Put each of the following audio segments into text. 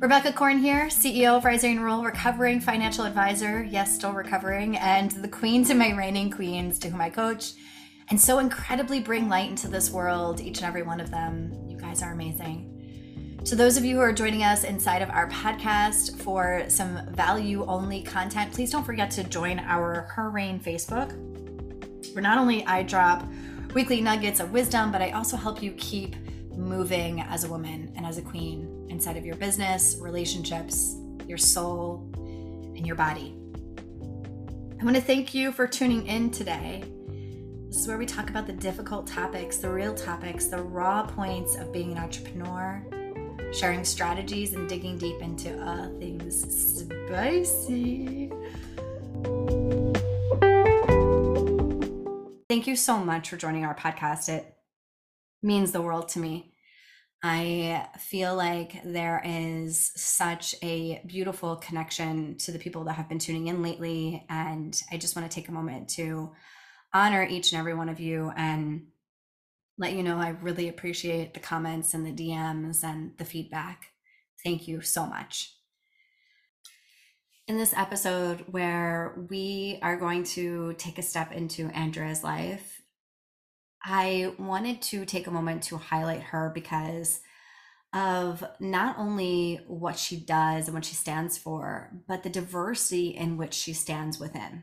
Rebecca Korn here, CEO of Rising and Roll, recovering financial advisor, yes, still recovering, and the queen to my reigning queens to whom I coach, and so incredibly bring light into this world, each and every one of them. You guys are amazing. To those of you who are joining us inside of our podcast for some value only content, please don't forget to join our Her Reign Facebook, where not only I drop weekly nuggets of wisdom, but I also help you keep moving as a woman and as a queen inside of your business, relationships, your soul, and your body. I want to thank you for tuning in today. This is where we talk about the difficult topics, the real topics, the raw points of being an entrepreneur, sharing strategies, and digging deep into all things spicy. Thank you so much for joining our podcast. It means the world to me. I feel like there is such a beautiful connection to the people that have been tuning in lately. And I just want to take a moment to honor each and every one of you and let you know I really appreciate the comments and the DMs and the feedback. Thank you so much. In this episode, where we are going to take a step into Andrea's life, I wanted to take a moment to highlight her because of not only what she does and what she stands for, but the diversity in which she stands within.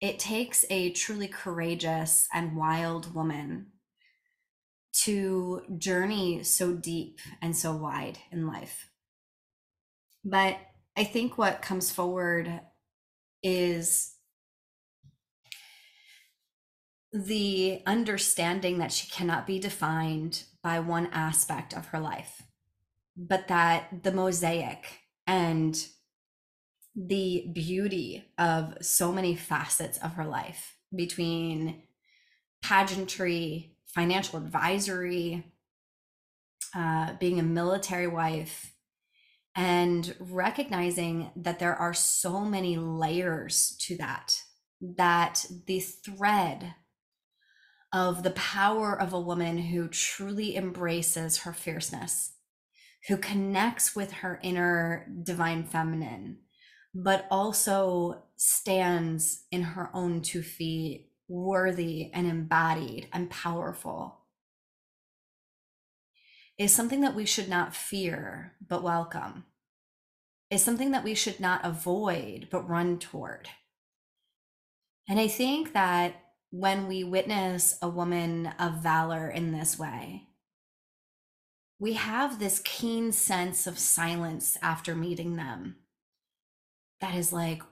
It takes a truly courageous and wild woman to journey so deep and so wide in life. But I think what comes forward is the understanding that she cannot be defined by one aspect of her life, but that the mosaic and the beauty of so many facets of her life between pageantry, financial advisory, uh, being a military wife, and recognizing that there are so many layers to that, that the thread of the power of a woman who truly embraces her fierceness, who connects with her inner divine feminine, but also stands in her own two feet, worthy and embodied and powerful, is something that we should not fear but welcome, is something that we should not avoid but run toward. And I think that when we witness a woman of valor in this way, we have this keen sense of silence after meeting them that is like,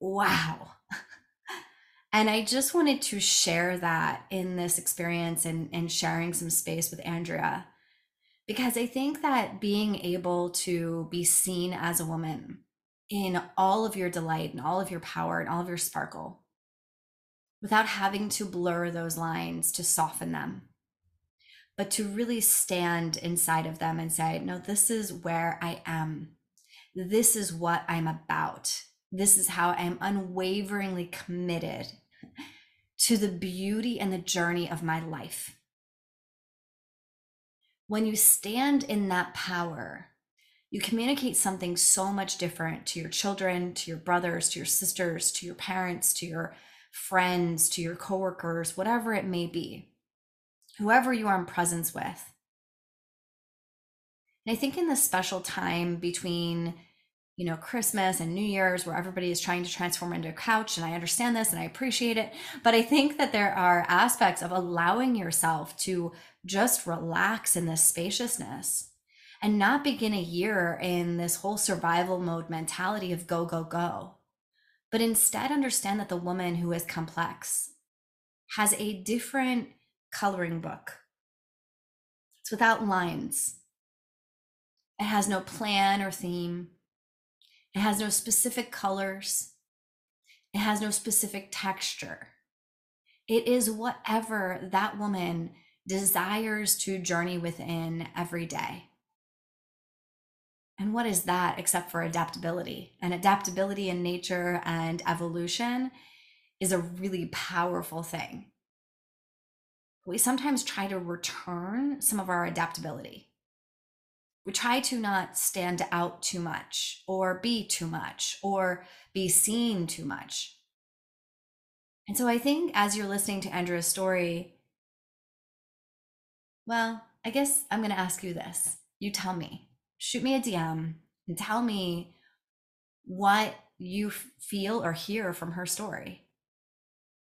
wow. and I just wanted to share that in this experience and, and sharing some space with Andrea, because I think that being able to be seen as a woman in all of your delight and all of your power and all of your sparkle without having to blur those lines to soften them, but to really stand inside of them and say, no, this is where I am. This is what I'm about. This is how I'm unwaveringly committed to the beauty and the journey of my life. When you stand in that power, you communicate something so much different to your children, to your brothers, to your sisters, to your parents, to your friends, to your coworkers, whatever it may be, whoever you are in presence with. And I think in this special time between, you know, Christmas and New Year's, where everybody is trying to transform into a couch, and I understand this and I appreciate it, but I think that there are aspects of allowing yourself to just relax in this spaciousness and not begin a year in this whole survival mode mentality of go, go, go but instead understand that the woman who is complex has a different coloring book. It's without lines. It has no plan or theme. It has no specific colors. It has no specific texture. It is whatever that woman desires to journey within every day. And what is that except for adaptability? And adaptability in nature and evolution is a really powerful thing. We sometimes try to return some of our adaptability. we try to not stand out too much or be too much or be seen too much. And so I think as you're listening to Andrea's story, well, I guess I'm going to ask you this. You tell me, shoot me a DM and tell me what you feel or hear from her story.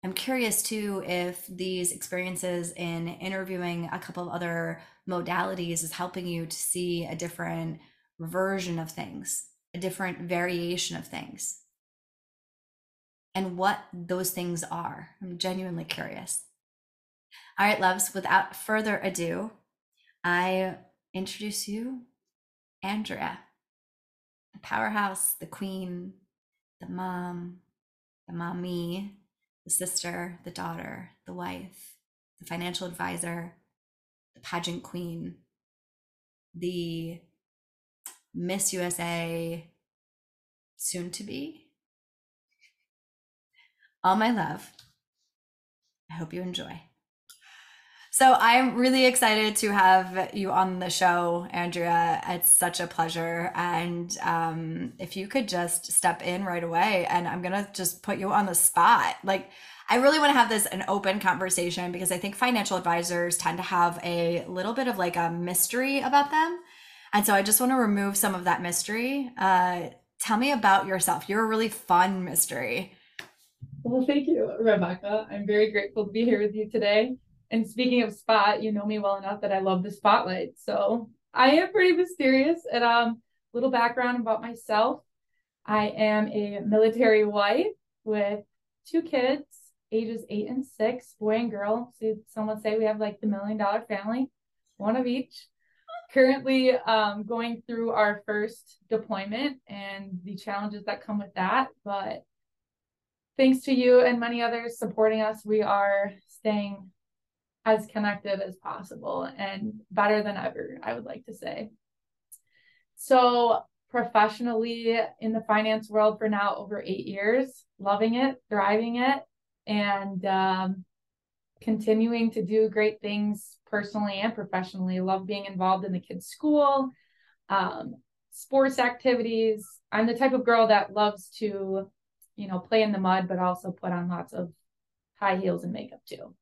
I'm curious too if these experiences in interviewing a couple of other modalities is helping you to see a different version of things, a different variation of things, and what those things are. I'm genuinely curious. All right, loves, without further ado, I introduce you, Andrea, the powerhouse, the queen, the mom, the mommy, the sister, the daughter, the wife, the financial advisor, the pageant queen, the Miss USA soon to be. All my love. I hope you enjoy. So I'm really excited to have you on the show, Andrea. It's such a pleasure. And um, if you could just step in right away, and I'm gonna just put you on the spot. Like, I really want to have this an open conversation because I think financial advisors tend to have a little bit of like a mystery about them. And so I just want to remove some of that mystery. Uh, tell me about yourself. You're a really fun mystery. Well, thank you, Rebecca. I'm very grateful to be here with you today. And speaking of spot, you know me well enough that I love the spotlight. So I am pretty mysterious. And um, little background about myself. I am a military wife with two kids, ages eight and six, boy and girl. So some would say we have like the million dollar family, one of each. Currently um, going through our first deployment and the challenges that come with that. But thanks to you and many others supporting us, we are staying as connected as possible and better than ever, I would like to say. So, professionally in the finance world for now over eight years, loving it, thriving it, and um, continuing to do great things personally and professionally. Love being involved in the kids' school, um, sports activities. I'm the type of girl that loves to, you know, play in the mud, but also put on lots of high heels and makeup too.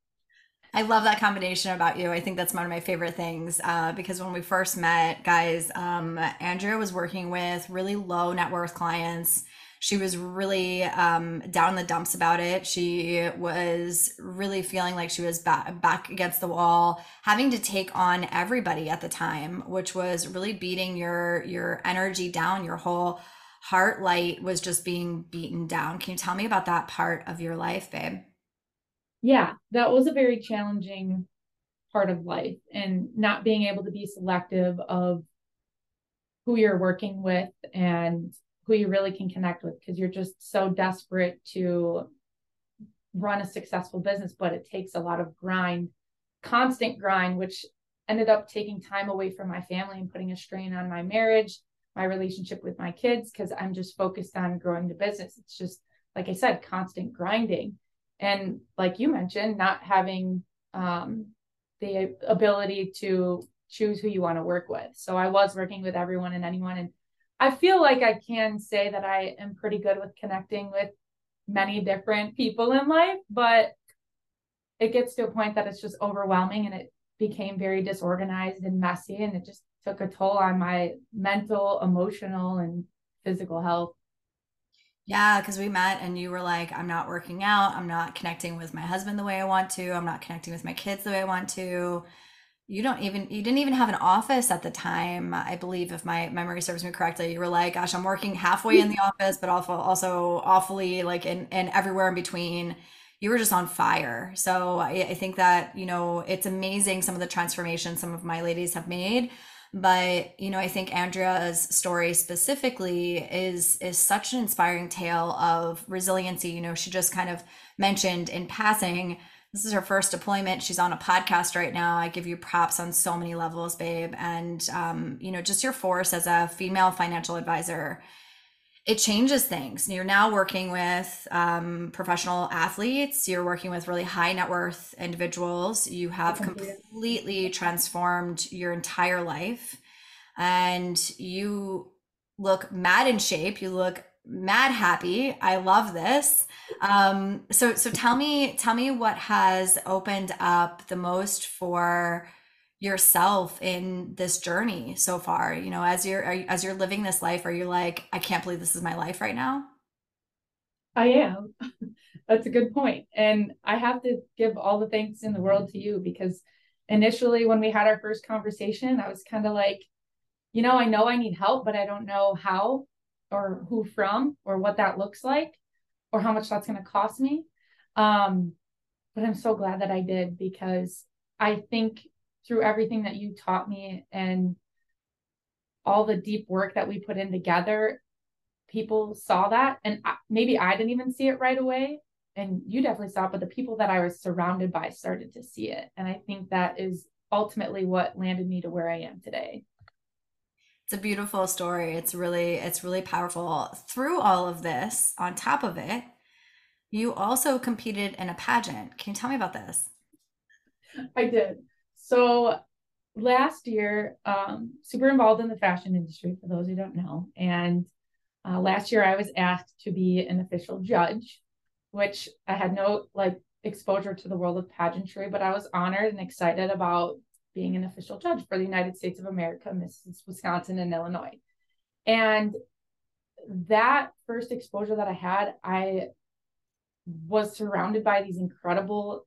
I love that combination about you. I think that's one of my favorite things uh, because when we first met, guys, um, Andrea was working with really low net worth clients. She was really um, down the dumps about it. She was really feeling like she was back, back against the wall, having to take on everybody at the time, which was really beating your your energy down. Your whole heart light was just being beaten down. Can you tell me about that part of your life, babe? Yeah, that was a very challenging part of life and not being able to be selective of who you're working with and who you really can connect with because you're just so desperate to run a successful business, but it takes a lot of grind, constant grind, which ended up taking time away from my family and putting a strain on my marriage, my relationship with my kids, because I'm just focused on growing the business. It's just, like I said, constant grinding and like you mentioned not having um, the ability to choose who you want to work with. So i was working with everyone and anyone and i feel like i can say that i am pretty good with connecting with many different people in life but it gets to a point that it's just overwhelming and it became very disorganized and messy and it just took a toll on my mental emotional and physical health yeah, because we met and you were like, I'm not working out. I'm not connecting with my husband the way I want to. I'm not connecting with my kids the way I want to. You don't even, you didn't even have an office at the time, I believe, if my memory serves me correctly. You were like, gosh, I'm working halfway in the office, but also, also awfully like in, and everywhere in between. You were just on fire. So I, I think that, you know, it's amazing some of the transformations some of my ladies have made but you know i think andrea's story specifically is is such an inspiring tale of resiliency. You know she just kind of mentioned in passing this is her first deployment. She's on a podcast right now. I give you props on so many levels babe. And um, you know just your force as a female financial advisor it changes things. You're now working with um, professional athletes. You're working with really high net worth individuals. You have completely transformed your entire life. and you look mad in shape. You look mad happy. I love this. Um, so so tell me tell me what has opened up the most for yourself in this journey so far. You know, as you're you, as you're living this life, are you like, I can't believe this is my life right now? I am. That's a good. And I have to give all the thanks in the world to you because initially when we had our first conversation, I was kind of like, you know, I know I need help, but I don't know how or who from or what that looks like or how much that's going to cost me. Um, but I'm so glad that I did because I think through everything that you taught me and all the deep work that we put in together, people saw that. And maybe I didn't even see it right away. And you definitely saw it, but the people that I was surrounded by started to see it. And I think that is ultimately what landed me to where I am today. It's a beautiful story. It's really, it's really powerful. Through all of this, on top of it, you also competed in a pageant. Can you tell me about this? I did. So last year, um, super involved in the fashion industry, for those who don't know. And uh, last year, I was asked to be an official judge, which I had no like exposure to the world of pageantry, but I was honored and excited about being an official judge for the United States of America, Mrs. Wisconsin and Illinois. And that first exposure that I had, I was surrounded by these incredible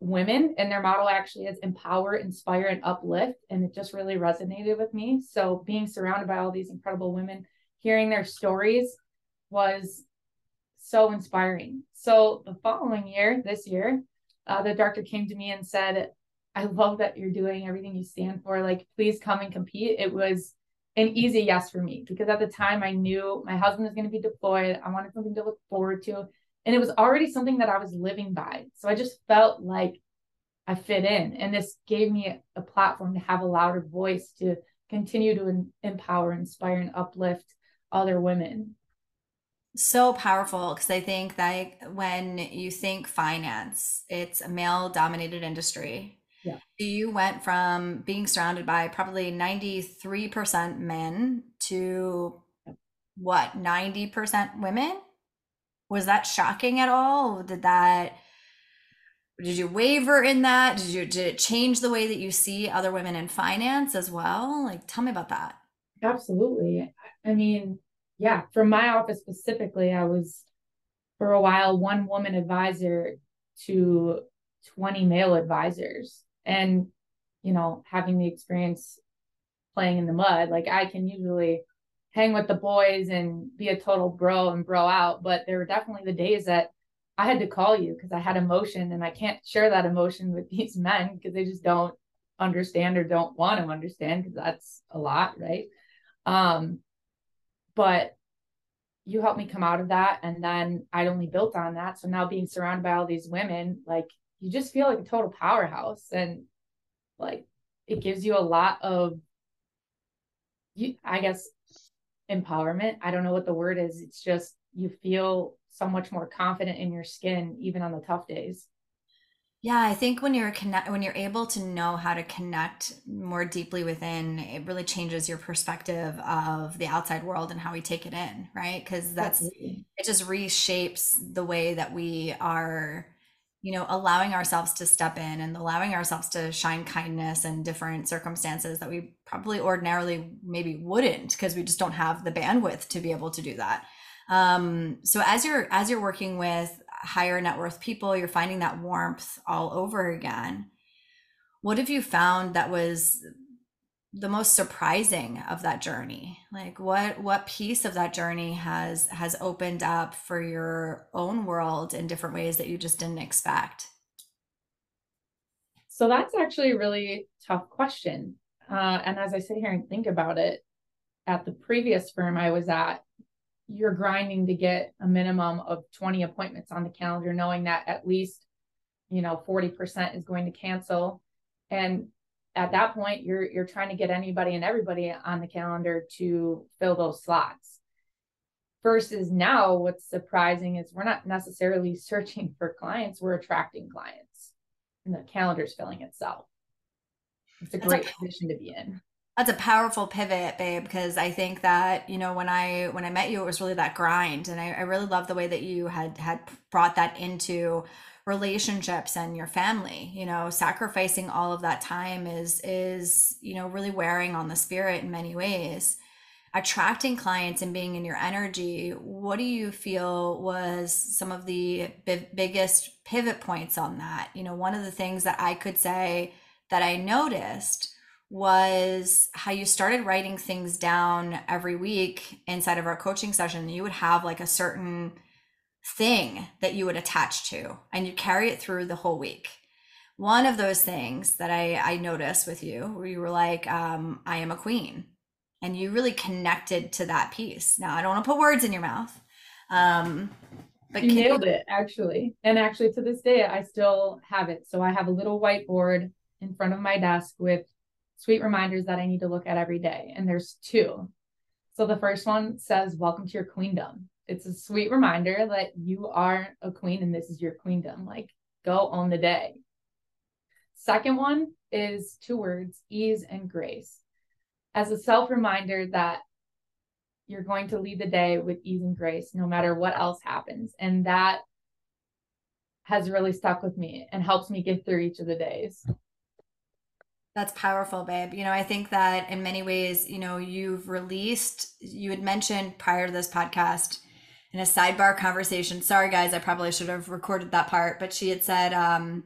women, and their motto actually is empower, inspire, and uplift. And it just really resonated with me. So, being surrounded by all these incredible women, hearing their stories was so inspiring. So, the following year, this year, uh, the doctor came to me and said, I love that you're doing everything you stand for. Like, please come and compete. It was an easy yes for me because at the time I knew my husband was going to be deployed. I wanted something to look forward to. And it was already something that I was living by. So I just felt like I fit in. And this gave me a platform to have a louder voice to continue to empower, inspire, and uplift other women. So powerful because I think that when you think finance, it's a male dominated industry yeah. You went from being surrounded by probably 93% men to what, 90% women? Was that shocking at all? Did that did you waver in that? Did you did it change the way that you see other women in finance as well? Like tell me about that. Absolutely. I mean, yeah, from my office specifically, I was for a while one woman advisor to 20 male advisors and you know having the experience playing in the mud like i can usually hang with the boys and be a total bro and bro out. But there were definitely the days that i had to call you because i had emotion and i can't share that emotion with these men because they just don't understand or don't want to understand because that's a lot right? Um but you helped me come out of that and then i only built on that. So now being surrounded by all these women like you just feel like a total powerhouse and like it gives you a lot of you i guess empowerment. I don't know what the word is. It's just you feel so much more confident in your skin even on the tough days. Yeah i think when you're connect when you're able to know how to connect more deeply within it really changes your perspective of the outside world and how we take it in right? Because that's Absolutely. it just reshapes the way that we are you know allowing ourselves to step in and allowing ourselves to shine kindness in different circumstances that we probably ordinarily maybe wouldn't because we just don't have the bandwidth to be able to do that. Um, so as you're as you're working with higher net worth people you're finding that warmth all over again. What have you found that was the most surprising of that journey? Like what what piece of that journey has has opened up for your own world in different ways that you just didn't expect? So that's actually a really tough question. Uh, and as i sit here and think about it at the previous firm i was at you're grinding to get a minimum of 20 appointments on the calendar knowing that at least you know 40% is going to cancel. And at that point you're you're trying to get anybody and everybody on the calendar to fill those slots. Versus now what's surprising is we're not necessarily searching for clients we're attracting clients. And the calendar's filling itself. It's a great a, position to be in. That's a powerful pivot, babe, because I think that, you know, when I when I met you, it was really that grind. And I, I really love the way that you had had brought that into relationships and your family. You know, sacrificing all of that time is is, you know, really wearing on the spirit in many ways. Attracting clients and being in your energy, what do you feel was some of the b- biggest pivot points on that? You know, one of the things that I could say that I noticed was how you started writing things down every week inside of our coaching session. You would have like a certain thing that you would attach to and you carry it through the whole week. One of those things that I, I noticed with you, where you were like, um, I am a queen. And you really connected to that piece. Now, I don't want to put words in your mouth. Um, but you nailed you- it, actually. And actually, to this day, I still have it. So I have a little whiteboard in front of my desk with sweet reminders that I need to look at every day. And there's two. So the first one says, Welcome to your queendom. It's a sweet reminder that you are a queen and this is your queendom. Like, go on the day. Second one is two words ease and grace. As a self reminder that you're going to lead the day with ease and grace no matter what else happens. And that has really stuck with me and helps me get through each of the days. That's powerful, babe. You know, I think that in many ways, you know, you've released, you had mentioned prior to this podcast in a sidebar conversation. Sorry, guys, I probably should have recorded that part, but she had said, um,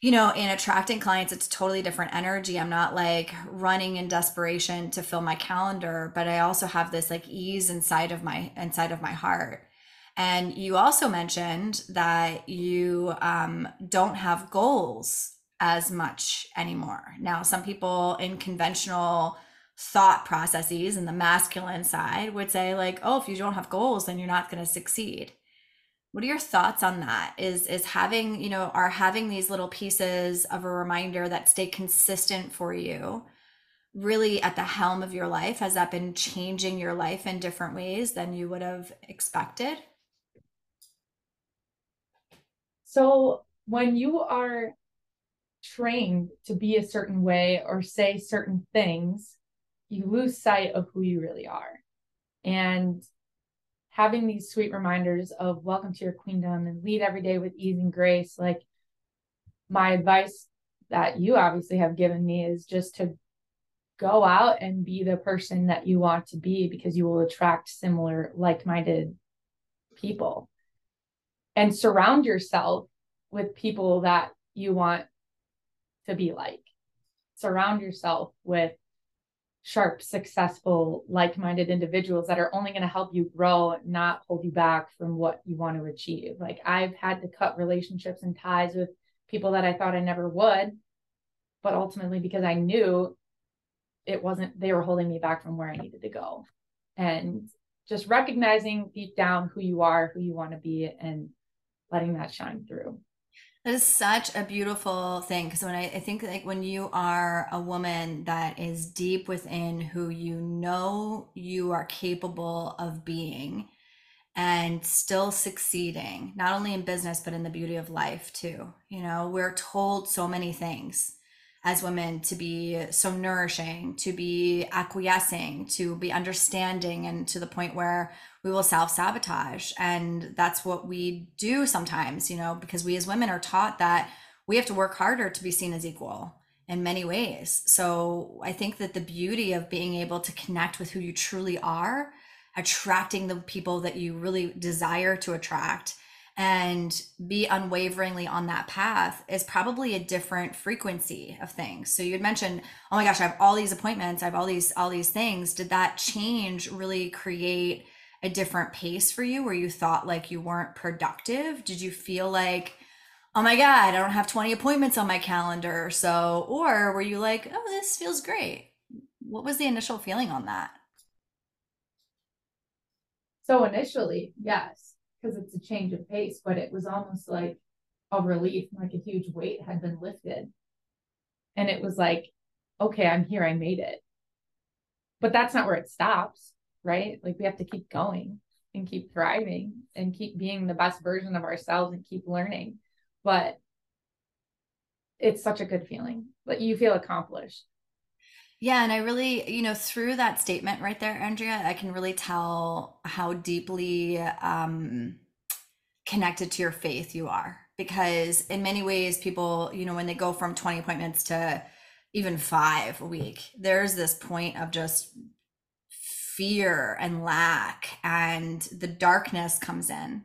you know, in attracting clients, it's totally different energy. I'm not like running in desperation to fill my calendar, but I also have this like ease inside of my inside of my heart. And you also mentioned that you um, don't have goals as much anymore. Now, some people in conventional thought processes and the masculine side would say like, "Oh, if you don't have goals, then you're not going to succeed." What are your thoughts on that? Is is having, you know, are having these little pieces of a reminder that stay consistent for you really at the helm of your life? Has that been changing your life in different ways than you would have expected? So, when you are trained to be a certain way or say certain things, you lose sight of who you really are. And having these sweet reminders of welcome to your queendom and lead every day with ease and grace, like my advice that you obviously have given me is just to go out and be the person that you want to be because you will attract similar like-minded people and surround yourself with people that you want to be like. Surround yourself with sharp, successful, like minded individuals that are only going to help you grow, not hold you back from what you want to achieve. Like I've had to cut relationships and ties with people that I thought I never would, but ultimately because I knew it wasn't, they were holding me back from where I needed to go. And just recognizing deep down who you are, who you want to be, and letting that shine through. That is such a beautiful thing because when I, I think like when you are a woman that is deep within who you know you are capable of being and still succeeding, not only in business but in the beauty of life too. You know, we're told so many things as women to be so nourishing, to be acquiescing, to be understanding, and to the point where we will self sabotage. And that's what we do sometimes, you know, because we as women are taught that we have to work harder to be seen as equal in many ways. So I think that the beauty of being able to connect with who you truly are, attracting the people that you really desire to attract, and be unwaveringly on that path is probably a different frequency of things. So you had mentioned, oh my gosh, I have all these appointments, I have all these all these things. Did that change really create a different pace for you where you thought like you weren't productive? Did you feel like oh my god, I don't have 20 appointments on my calendar. So or were you like, oh, this feels great? What was the initial feeling on that? So initially, yes because it's a change of pace, but it was almost like a relief, like a huge weight had been lifted. And it was like, okay, I'm here, I made it. But that's not where it stops, right? Like we have to keep going and keep thriving and keep being the best version of ourselves and keep learning. But it's such a good feeling. But you feel accomplished. Yeah, and I really, you know, through that statement right there, Andrea, I can really tell how deeply um, connected to your faith you are. Because in many ways, people, you know, when they go from 20 appointments to even five a week, there's this point of just fear and lack, and the darkness comes in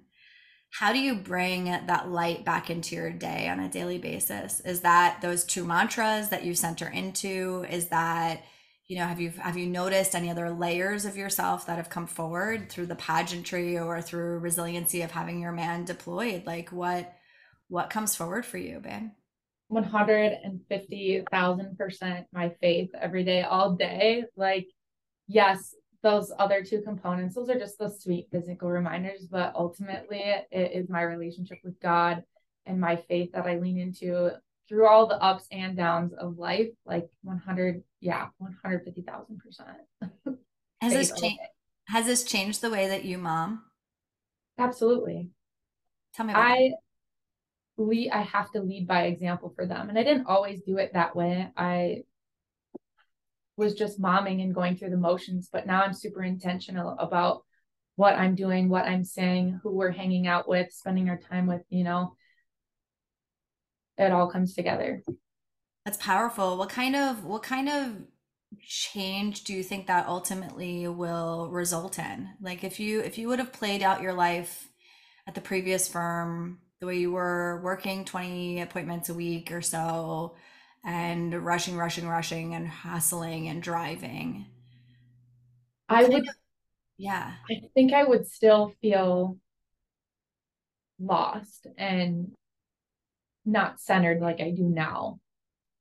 how do you bring that light back into your day on a daily basis? Is that those two mantras that you center into? Is that you know have you have you noticed any other layers of yourself that have come forward through the pageantry or through resiliency of having your man deployed? Like what what comes forward for you babe? 150,000% my faith every day all day. Like yes those other two components, those are just the sweet physical reminders, but ultimately it is my relationship with God and my faith that I lean into through all the ups and downs of life, like 100, yeah, 150,000%. Has this changed? Has this changed the way that you mom? Absolutely. Tell me I lead I have to lead by example for them. And I didn't always do it that way. I was just momming and going through the motions, but now I'm super intentional about what I'm doing, what I'm saying, who we're hanging out with, spending our time with, you know. It all comes together. That's powerful. What kind of what kind of change do you think that ultimately will result in? Like if you if you would have played out your life at the previous firm the way you were working 20 appointments a week or so, and rushing, rushing, rushing, and hustling and driving. I would, yeah. I think I would still feel lost and not centered like I do now.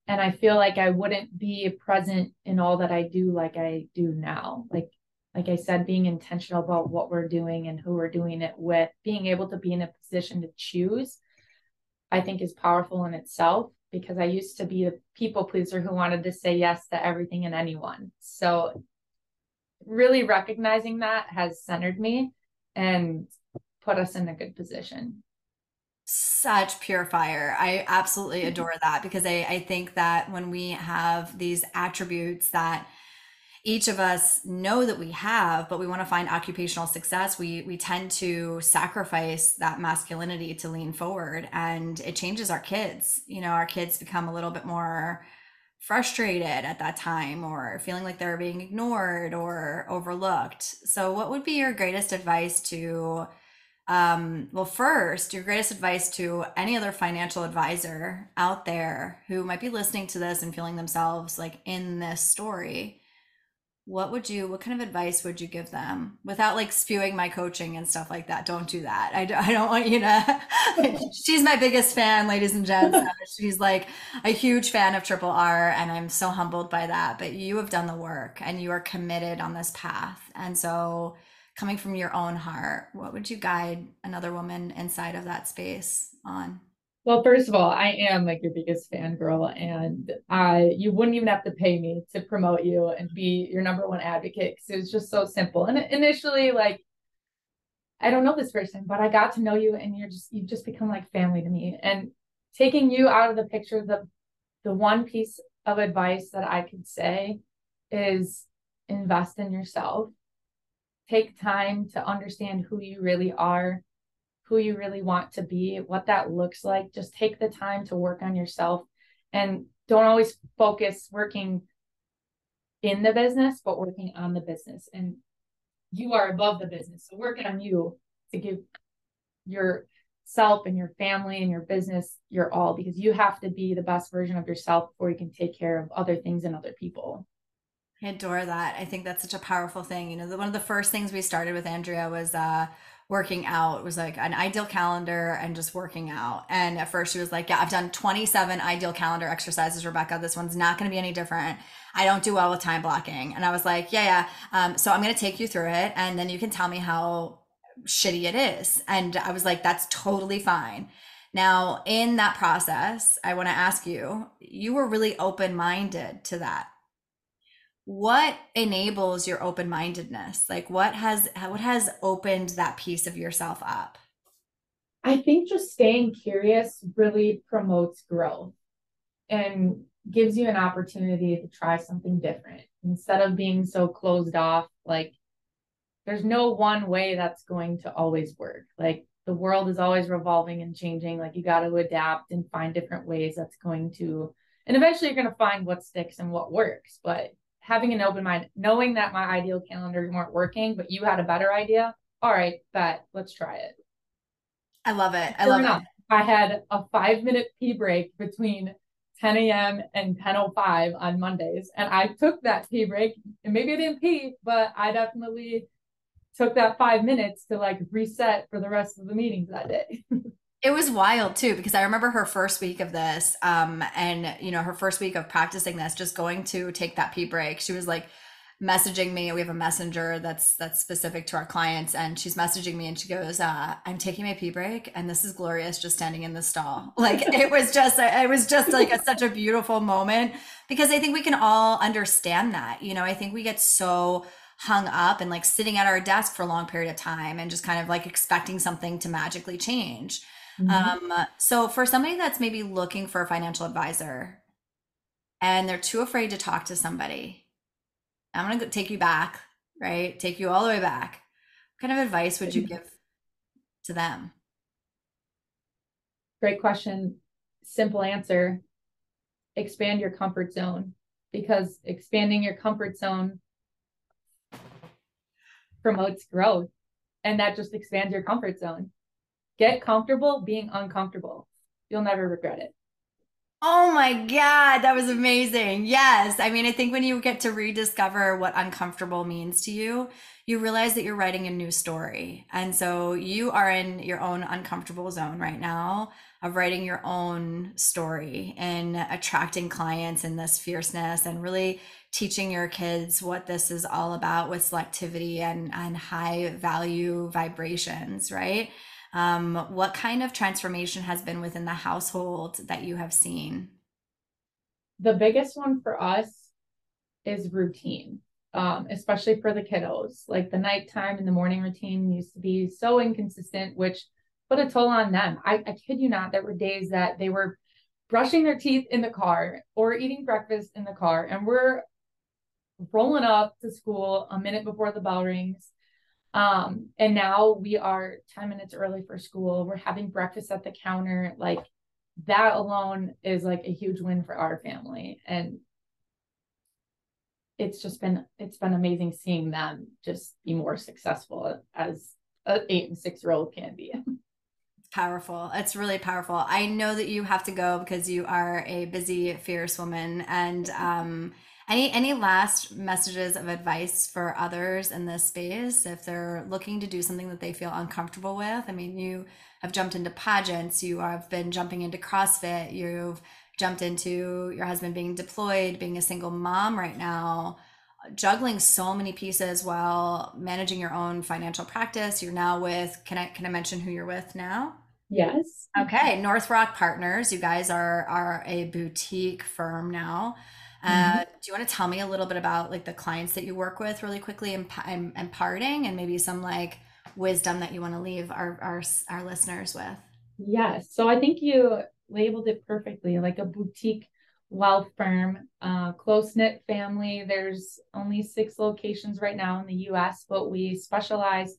And I feel like I wouldn't be present in all that I do like I do now. Like like I said, being intentional about what we're doing and who we're doing it with, being able to be in a position to choose, I think is powerful in itself because I used to be a people pleaser who wanted to say yes to everything and anyone. So really recognizing that has centered me and put us in a good position. Such pure fire. I absolutely adore that because I, I think that when we have these attributes that each of us know that we have but we want to find occupational success. We we tend to sacrifice that masculinity to lean forward and it changes our kids. You know our kids become a little bit more frustrated at that time or feeling like they're being ignored or overlooked. So what would be your greatest advice to um, well first your greatest advice to any other financial advisor out there who might be listening to this and feeling themselves like in this story what would you what kind of advice would you give them without like spewing my coaching and stuff like that? Don't do that. I, I don't want you to she's my biggest fan ladies and gents. She's like a huge fan of triple r and i'm so humbled by that but you have done the work and you are committed on this path. And so coming from your own heart what would you guide another woman inside of that space on well, first of all, I am like your biggest fangirl, and I you wouldn't even have to pay me to promote you and be your number one advocate because it was just so simple. And initially, like I don't know this person, but I got to know you, and you're just you've just become like family to me. And taking you out of the picture, the the one piece of advice that I could say is invest in yourself. Take time to understand who you really are who you really want to be, what that looks like. Just take the time to work on yourself and don't always focus working in the business, but working on the business. And you are above the business. So working on you to give yourself and your family and your business your all because you have to be the best version of yourself before you can take care of other things and other people. I adore that. I think that's such a powerful thing. You know, the, one of the first things we started with Andrea was uh working out was like an ideal calendar and just working out. And at first she was like, Yeah, I've done 27 ideal calendar exercises, Rebecca. This one's not going to be any different. I don't do well with time blocking. And I was like, Yeah, yeah. Um, so I'm going to take you through it and then you can tell me how shitty it is. And I was like, That's totally fine. Now, in that process, I want to ask you, you were really open minded to that what enables your open-mindedness like what has what has opened that piece of yourself up i think just staying curious really promotes growth and gives you an opportunity to try something different instead of being so closed off. Like, there's no one way that's going to always work. Like, the world is always revolving and changing. Like, you got to adapt and find different ways that's going to, and eventually you're going to find what sticks and what works. But having an open mind, knowing that my ideal calendar weren't working, but you had a better idea. All right, bet, let's try it. I love it. I love it. I had a five minute pee break between 10 a.m. and 10:05 on Mondays, and I took that pee break. And maybe I didn't pee, but I definitely took that five minutes to like reset for the rest of the meetings that day. it was wild too because I remember her first week of this, um, and you know her first week of practicing this, just going to take that pee break. She was like messaging me. We have a messenger that's that's specific to our clients and she's messaging me and she goes uh, i'm taking my pee break and this is glorious just standing in the stall. Like it was just it was just like a, such a beautiful moment because i think we can all understand that you know? I think we get so hung up and like sitting at our desk for a long period of time and just kind of like expecting something to magically change mm-hmm. um so for somebody that's maybe looking for a financial advisor and they're too afraid to talk to somebody I'm going to take you back, right? Take you all the way back. What kind of advice would you give to them? Great question. Simple answer expand your comfort zone because expanding your comfort zone promotes growth and that just expands your comfort zone. Get comfortable being uncomfortable. You'll never regret it. Oh my God, that was amazing. Yes. I mean, I think when you get to rediscover what uncomfortable means to you, you realize that you're writing a new story. And so you are in your own uncomfortable zone right now of writing your own story and attracting clients in this fierceness and really teaching your kids what this is all about with selectivity and, and high value vibrations, right? Um, what kind of transformation has been within the household that you have seen? The biggest one for us is routine, um, especially for the kiddos. Like the nighttime and the morning routine used to be so inconsistent, which put a toll on them. I, I kid you not, there were days that they were brushing their teeth in the car or eating breakfast in the car, and we're rolling up to school a minute before the bell rings um, and now we are 10 minutes early for school. We're having breakfast at the counter. Like that alone is like a huge win for our family. And it's just been it's been amazing seeing them just be more successful as an eight and six year old can be. It's powerful. It's really powerful. I know that you have to go because you are a busy, fierce woman. And um any any last messages of advice for others in this space if they're looking to do something that they feel uncomfortable with? I mean, you have jumped into pageants, you have been jumping into CrossFit, you've jumped into your husband being deployed, being a single mom right now, juggling so many pieces while managing your own financial practice. You're now with can I can I mention who you're with now? Yes. Okay, North Rock Partners. You guys are are a boutique firm now. Mm-hmm. Uh, do you want to tell me a little bit about like the clients that you work with really quickly and, and imparting and maybe some like wisdom that you want to leave our, our, our listeners with? Yes. So I think you labeled it perfectly like a boutique wealth firm, uh, close knit family. There's only six locations right now in the US, but we specialize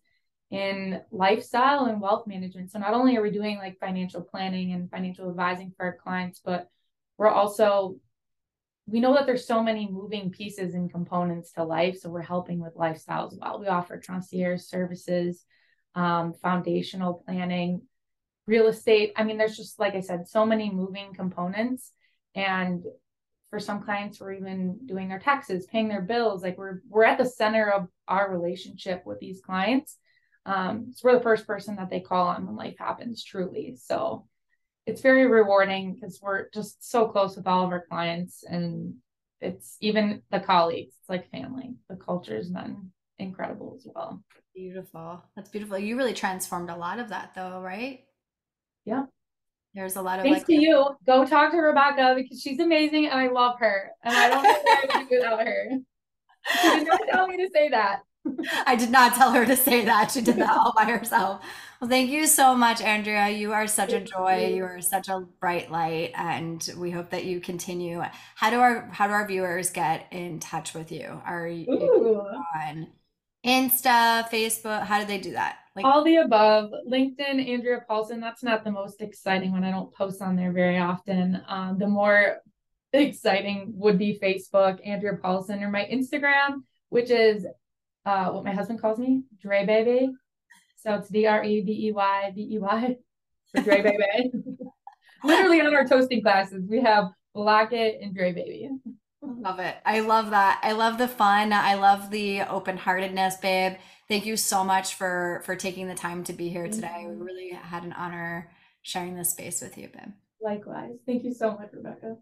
in lifestyle and wealth management. So not only are we doing like financial planning and financial advising for our clients, but we're also we know that there's so many moving pieces and components to life. So we're helping with lifestyle as well. We offer concierge services, um, foundational planning, real estate. I mean, there's just, like I said, so many moving components. And for some clients, we're even doing their taxes, paying their bills. Like we're we're at the center of our relationship with these clients. Um, so we're the first person that they call on when life happens, truly. So it's very rewarding because we're just so close with all of our clients and it's even the colleagues it's like family. The culture's been incredible as well. Beautiful. That's beautiful. You really transformed a lot of that though right? Yeah. There's a lot of thanks like, to you. Go talk to rebecca because she's amazing and i love her and i don't know i would do without her. She did not tell me to say that I did not tell her to say that. She did that all by herself. Well, thank you so much, Andrea. You are such a joy. you. You are such a bright light, and we hope that you continue. How do our how do our viewers get in touch with you? Are you Ooh. on Insta, Facebook? How do they do that? Like, All the above. LinkedIn, Andrea Paulson. That's not the most exciting one. I don't post on there very often. Um, the more exciting would be Facebook, Andrea Paulson, or my Instagram, which is uh, what my husband calls me, Dre Baby. So it's D R E B E Y B E Y for Dre Baby. Literally on our toasting classes, we have Block It and Dre Baby. Love it. I love that. I love the fun. I love the open-heartedness, babe. Thank you so much for for taking the time to be here today. We really had an honor sharing this space with you, babe. Likewise. Thank you so much, Rebecca.